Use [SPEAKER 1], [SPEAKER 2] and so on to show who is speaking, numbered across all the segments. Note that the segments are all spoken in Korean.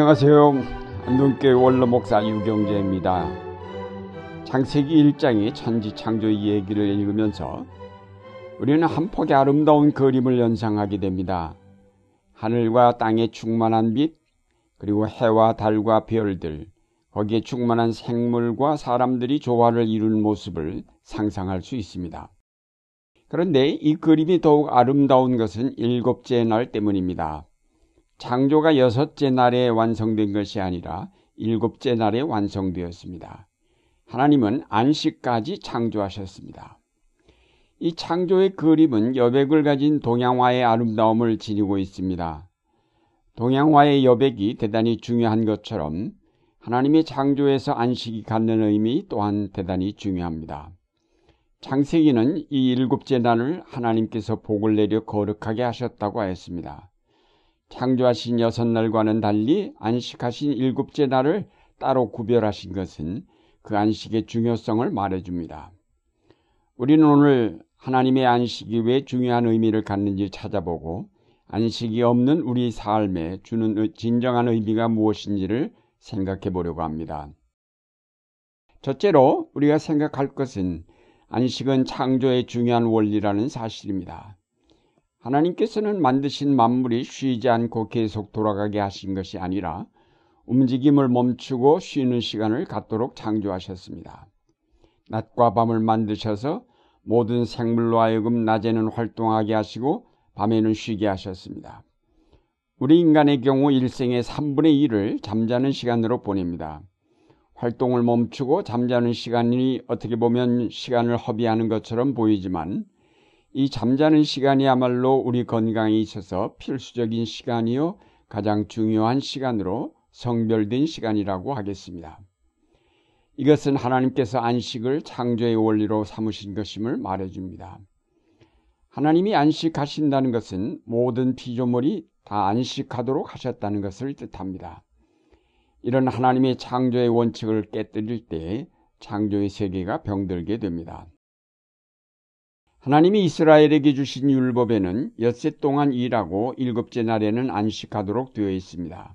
[SPEAKER 1] 안녕하세요. 안동교회 원로 목사 유경재입니다. 창세기 1장의 천지 창조 얘기를 읽으면서 우리는 한 폭의 아름다운 그림을 연상하게 됩니다. 하늘과 땅에 충만한 빛, 그리고 해와 달과 별들, 거기에 충만한 생물과 사람들이 조화를 이루는 모습을 상상할 수 있습니다. 그런데 이 그림이 더욱 아름다운 것은 일곱째 날 때문입니다. 창조가 여섯째 날에 완성된 것이 아니라 일곱째 날에 완성되었습니다. 하나님은 안식까지 창조하셨습니다. 이 창조의 그림은 여백을 가진 동양화의 아름다움을 지니고 있습니다. 동양화의 여백이 대단히 중요한 것처럼 하나님의 창조에서 안식이 갖는 의미 또한 대단히 중요합니다. 창세기는 이 일곱째 날을 하나님께서 복을 내려 거룩하게 하셨다고 하였습니다. 창조하신 여섯 날과는 달리 안식하신 일곱째 날을 따로 구별하신 것은 그 안식의 중요성을 말해줍니다. 우리는 오늘 하나님의 안식이 왜 중요한 의미를 갖는지 찾아보고 안식이 없는 우리 삶에 주는 진정한 의미가 무엇인지를 생각해 보려고 합니다. 첫째로 우리가 생각할 것은 안식은 창조의 중요한 원리라는 사실입니다. 하나님께서는 만드신 만물이 쉬지 않고 계속 돌아가게 하신 것이 아니라 움직임을 멈추고 쉬는 시간을 갖도록 창조하셨습니다. 낮과 밤을 만드셔서 모든 생물로 하여금 낮에는 활동하게 하시고 밤에는 쉬게 하셨습니다. 우리 인간의 경우 일생의 3분의 1을 잠자는 시간으로 보냅니다. 활동을 멈추고 잠자는 시간이 어떻게 보면 시간을 허비하는 것처럼 보이지만 이 잠자는 시간이야말로 우리 건강에 있어서 필수적인 시간이요 가장 중요한 시간으로 성별된 시간이라고 하겠습니다. 이것은 하나님께서 안식을 창조의 원리로 삼으신 것임을 말해줍니다. 하나님이 안식하신다는 것은 모든 피조물이 다 안식하도록 하셨다는 것을 뜻합니다. 이런 하나님의 창조의 원칙을 깨뜨릴 때 창조의 세계가 병들게 됩니다. 하나님이 이스라엘에게 주신 율법에는 엿새 동안 일하고 일곱째 날에는 안식하도록 되어 있습니다.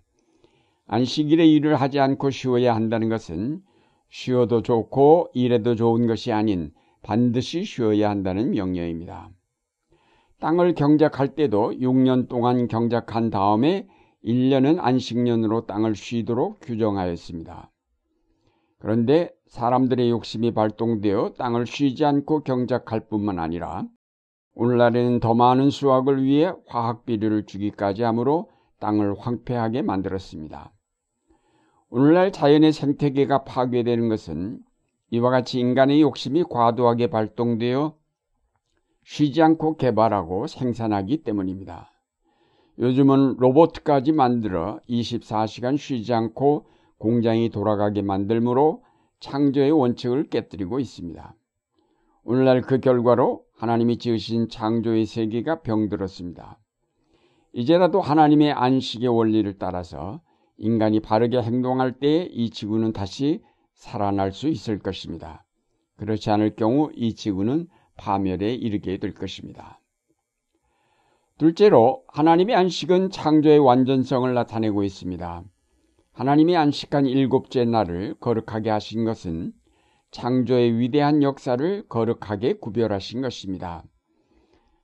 [SPEAKER 1] 안식일에 일을 하지 않고 쉬어야 한다는 것은 쉬어도 좋고 일해도 좋은 것이 아닌 반드시 쉬어야 한다는 명령입니다. 땅을 경작할 때도 6년 동안 경작한 다음에 1년은 안식년으로 땅을 쉬도록 규정하였습니다. 그런데 사람들의 욕심이 발동되어 땅을 쉬지 않고 경작할 뿐만 아니라 오늘날에는 더 많은 수확을 위해 화학 비료를 주기까지 하므로 땅을 황폐하게 만들었습니다. 오늘날 자연의 생태계가 파괴되는 것은 이와 같이 인간의 욕심이 과도하게 발동되어 쉬지 않고 개발하고 생산하기 때문입니다. 요즘은 로봇까지 만들어 24시간 쉬지 않고 공장이 돌아가게 만들므로 창조의 원칙을 깨뜨리고 있습니다. 오늘날 그 결과로 하나님이 지으신 창조의 세계가 병들었습니다. 이제라도 하나님의 안식의 원리를 따라서 인간이 바르게 행동할 때 이 지구는 다시 살아날 수 있을 것입니다. 그렇지 않을 경우 이 지구는 파멸에 이르게 될 것입니다. 둘째로 하나님의 안식은 창조의 완전성을 나타내고 있습니다. 하나님이 안식한 일곱째 날을 거룩하게 하신 것은 창조의 위대한 역사를 거룩하게 구별하신 것입니다.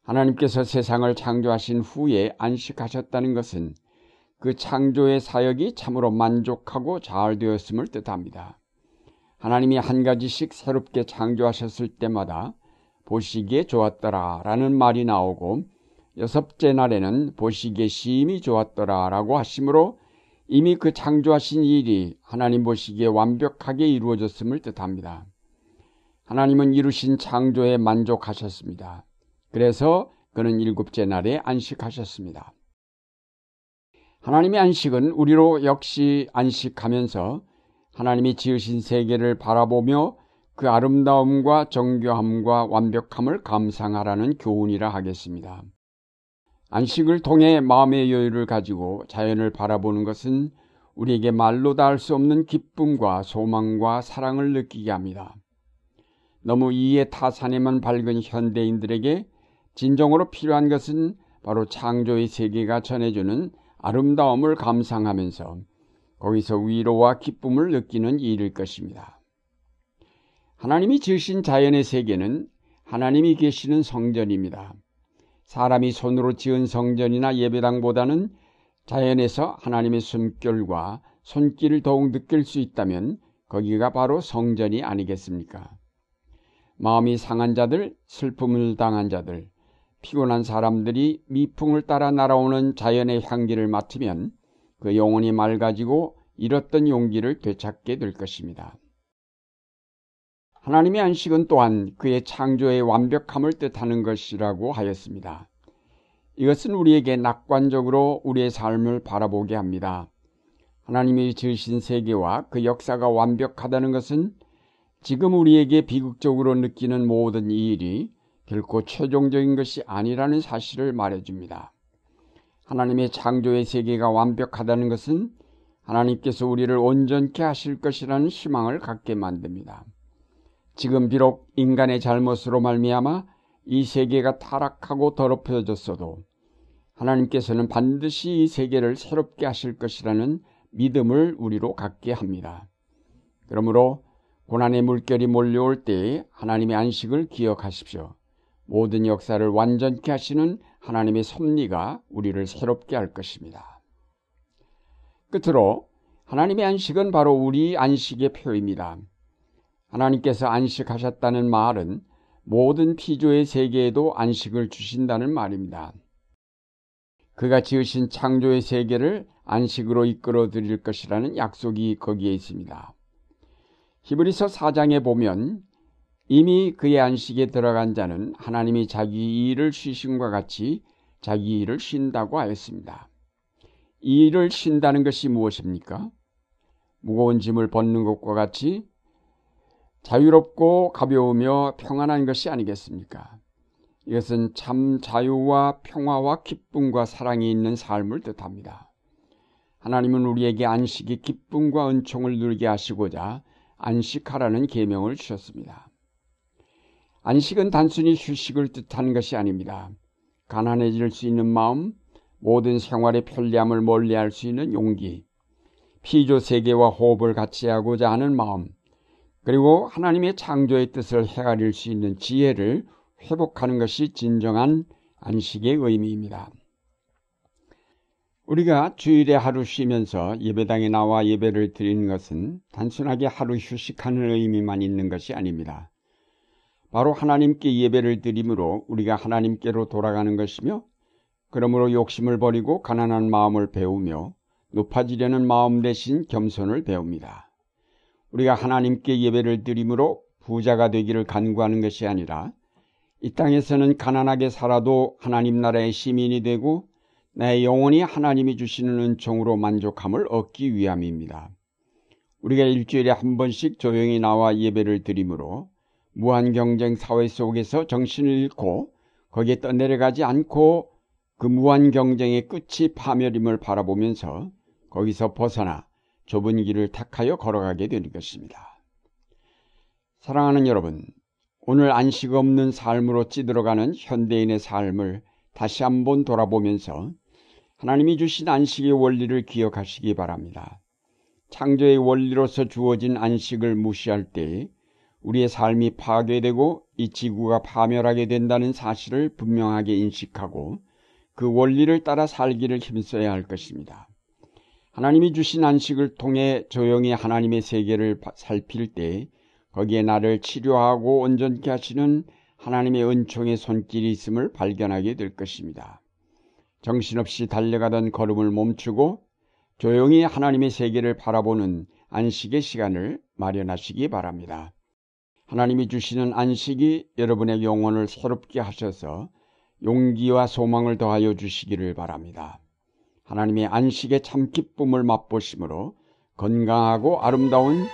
[SPEAKER 1] 하나님께서 세상을 창조하신 후에 안식하셨다는 것은 그 창조의 사역이 참으로 만족하고 잘 되었음을 뜻합니다. 하나님이 한 가지씩 새롭게 창조하셨을 때마다 보시기에 좋았더라 라는 말이 나오고 여섯째 날에는 보시기에 심히 좋았더라 라고 하시므로 이미 그 창조하신 일이 하나님 보시기에 완벽하게 이루어졌음을 뜻합니다. 하나님은 이루신 창조에 만족하셨습니다. 그래서 그는 일곱째 날에 안식하셨습니다. 하나님의 안식은 우리로 역시 안식하면서 하나님이 지으신 세계를 바라보며 그 아름다움과 정교함과 완벽함을 감상하라는 교훈이라 하겠습니다. 안식을 통해 마음의 여유를 가지고 자연을 바라보는 것은 우리에게 말로 다 할 수 없는 기쁨과 소망과 사랑을 느끼게 합니다. 너무 이해 타산에만 밝은 현대인들에게 진정으로 필요한 것은 바로 창조의 세계가 전해주는 아름다움을 감상하면서 거기서 위로와 기쁨을 느끼는 일일 것입니다. 하나님이 지으신 자연의 세계는 하나님이 계시는 성전입니다. 사람이 손으로 지은 성전이나 예배당보다는 자연에서 하나님의 숨결과 손길을 더욱 느낄 수 있다면 거기가 바로 성전이 아니겠습니까? 마음이 상한 자들, 슬픔을 당한 자들, 피곤한 사람들이 미풍을 따라 날아오는 자연의 향기를 맡으면 그 영혼이 맑아지고 잃었던 용기를 되찾게 될 것입니다. 하나님의 안식은 또한 그의 창조의 완벽함을 뜻하는 것이라고 하였습니다. 이것은 우리에게 낙관적으로 우리의 삶을 바라보게 합니다. 하나님이 지으신 세계와 그 역사가 완벽하다는 것은 지금 우리에게 비극적으로 느끼는 모든 이 일이 결코 최종적인 것이 아니라는 사실을 말해줍니다. 하나님의 창조의 세계가 완벽하다는 것은 하나님께서 우리를 온전케 하실 것이라는 희망을 갖게 만듭니다. 지금 비록 인간의 잘못으로 말미암아 이 세계가 타락하고 더럽혀졌어도 하나님께서는 반드시 이 세계를 새롭게 하실 것이라는 믿음을 우리로 갖게 합니다. 그러므로 고난의 물결이 몰려올 때 하나님의 안식을 기억하십시오. 모든 역사를 완전케 하시는 하나님의 섭리가 우리를 새롭게 할 것입니다. 끝으로 하나님의 안식은 바로 우리 안식의 표입니다. 하나님께서 안식하셨다는 말은 모든 피조의 세계에도 안식을 주신다는 말입니다. 그가 지으신 창조의 세계를 안식으로 이끌어 드릴 것이라는 약속이 거기에 있습니다. 히브리서 4장에 보면 이미 그의 안식에 들어간 자는 하나님이 자기 일을 쉬심과 같이 자기 일을 쉰다고 하였습니다. 이 일을 쉰다는 것이 무엇입니까? 무거운 짐을 벗는 것과 같이 자유롭고 가벼우며 평안한 것이 아니겠습니까? 이것은 참 자유와 평화와 기쁨과 사랑이 있는 삶을 뜻합니다. 하나님은 우리에게 안식이 기쁨과 은총을 누리게 하시고자 안식하라는 계명을 주셨습니다. 안식은 단순히 휴식을 뜻하는 것이 아닙니다. 가난해질 수 있는 마음, 모든 생활의 편리함을 멀리할 수 있는 용기, 피조 세계와 호흡을 같이 하고자 하는 마음, 그리고 하나님의 창조의 뜻을 헤아릴 수 있는 지혜를 회복하는 것이 진정한 안식의 의미입니다. 우리가 주일에 하루 쉬면서 예배당에 나와 예배를 드리는 것은 단순하게 하루 휴식하는 의미만 있는 것이 아닙니다. 바로 하나님께 예배를 드림으로 우리가 하나님께로 돌아가는 것이며 그러므로 욕심을 버리고 가난한 마음을 배우며 높아지려는 마음 대신 겸손을 배웁니다. 우리가 하나님께 예배를 드림으로 부자가 되기를 간구하는 것이 아니라 이 땅에서는 가난하게 살아도 하나님 나라의 시민이 되고 내 영혼이 하나님이 주시는 은총으로 만족함을 얻기 위함입니다. 우리가 일주일에 한 번씩 조용히 나와 예배를 드림으로 무한 경쟁 사회 속에서 정신을 잃고 거기에 떠내려가지 않고 그 무한 경쟁의 끝이 파멸임을 바라보면서 거기서 벗어나 좁은 길을 택하여 걸어가게 되는 것입니다. 사랑하는 여러분, 오늘 안식 없는 삶으로 찌들어가는 현대인의 삶을 다시 한번 돌아보면서 하나님이 주신 안식의 원리를 기억하시기 바랍니다. 창조의 원리로서 주어진 안식을 무시할 때 우리의 삶이 파괴되고 이 지구가 파멸하게 된다는 사실을 분명하게 인식하고 그 원리를 따라 살기를 힘써야 할 것입니다. 하나님이 주신 안식을 통해 조용히 하나님의 세계를 살필 때 거기에 나를 치료하고 온전케 하시는 하나님의 은총의 손길이 있음을 발견하게 될 것입니다. 정신없이 달려가던 걸음을 멈추고 조용히 하나님의 세계를 바라보는 안식의 시간을 마련하시기 바랍니다. 하나님이 주시는 안식이 여러분의 영혼을 새롭게 하셔서 용기와 소망을 더하여 주시기를 바랍니다. 하나님의 안식의 참 기쁨을 맛보심으로 건강하고 아름다운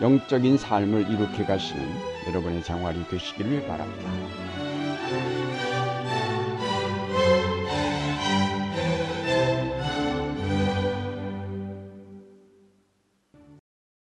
[SPEAKER 1] 영적인 삶을 이룩해 가시는 여러분의 생활이 되시기를 바랍니다.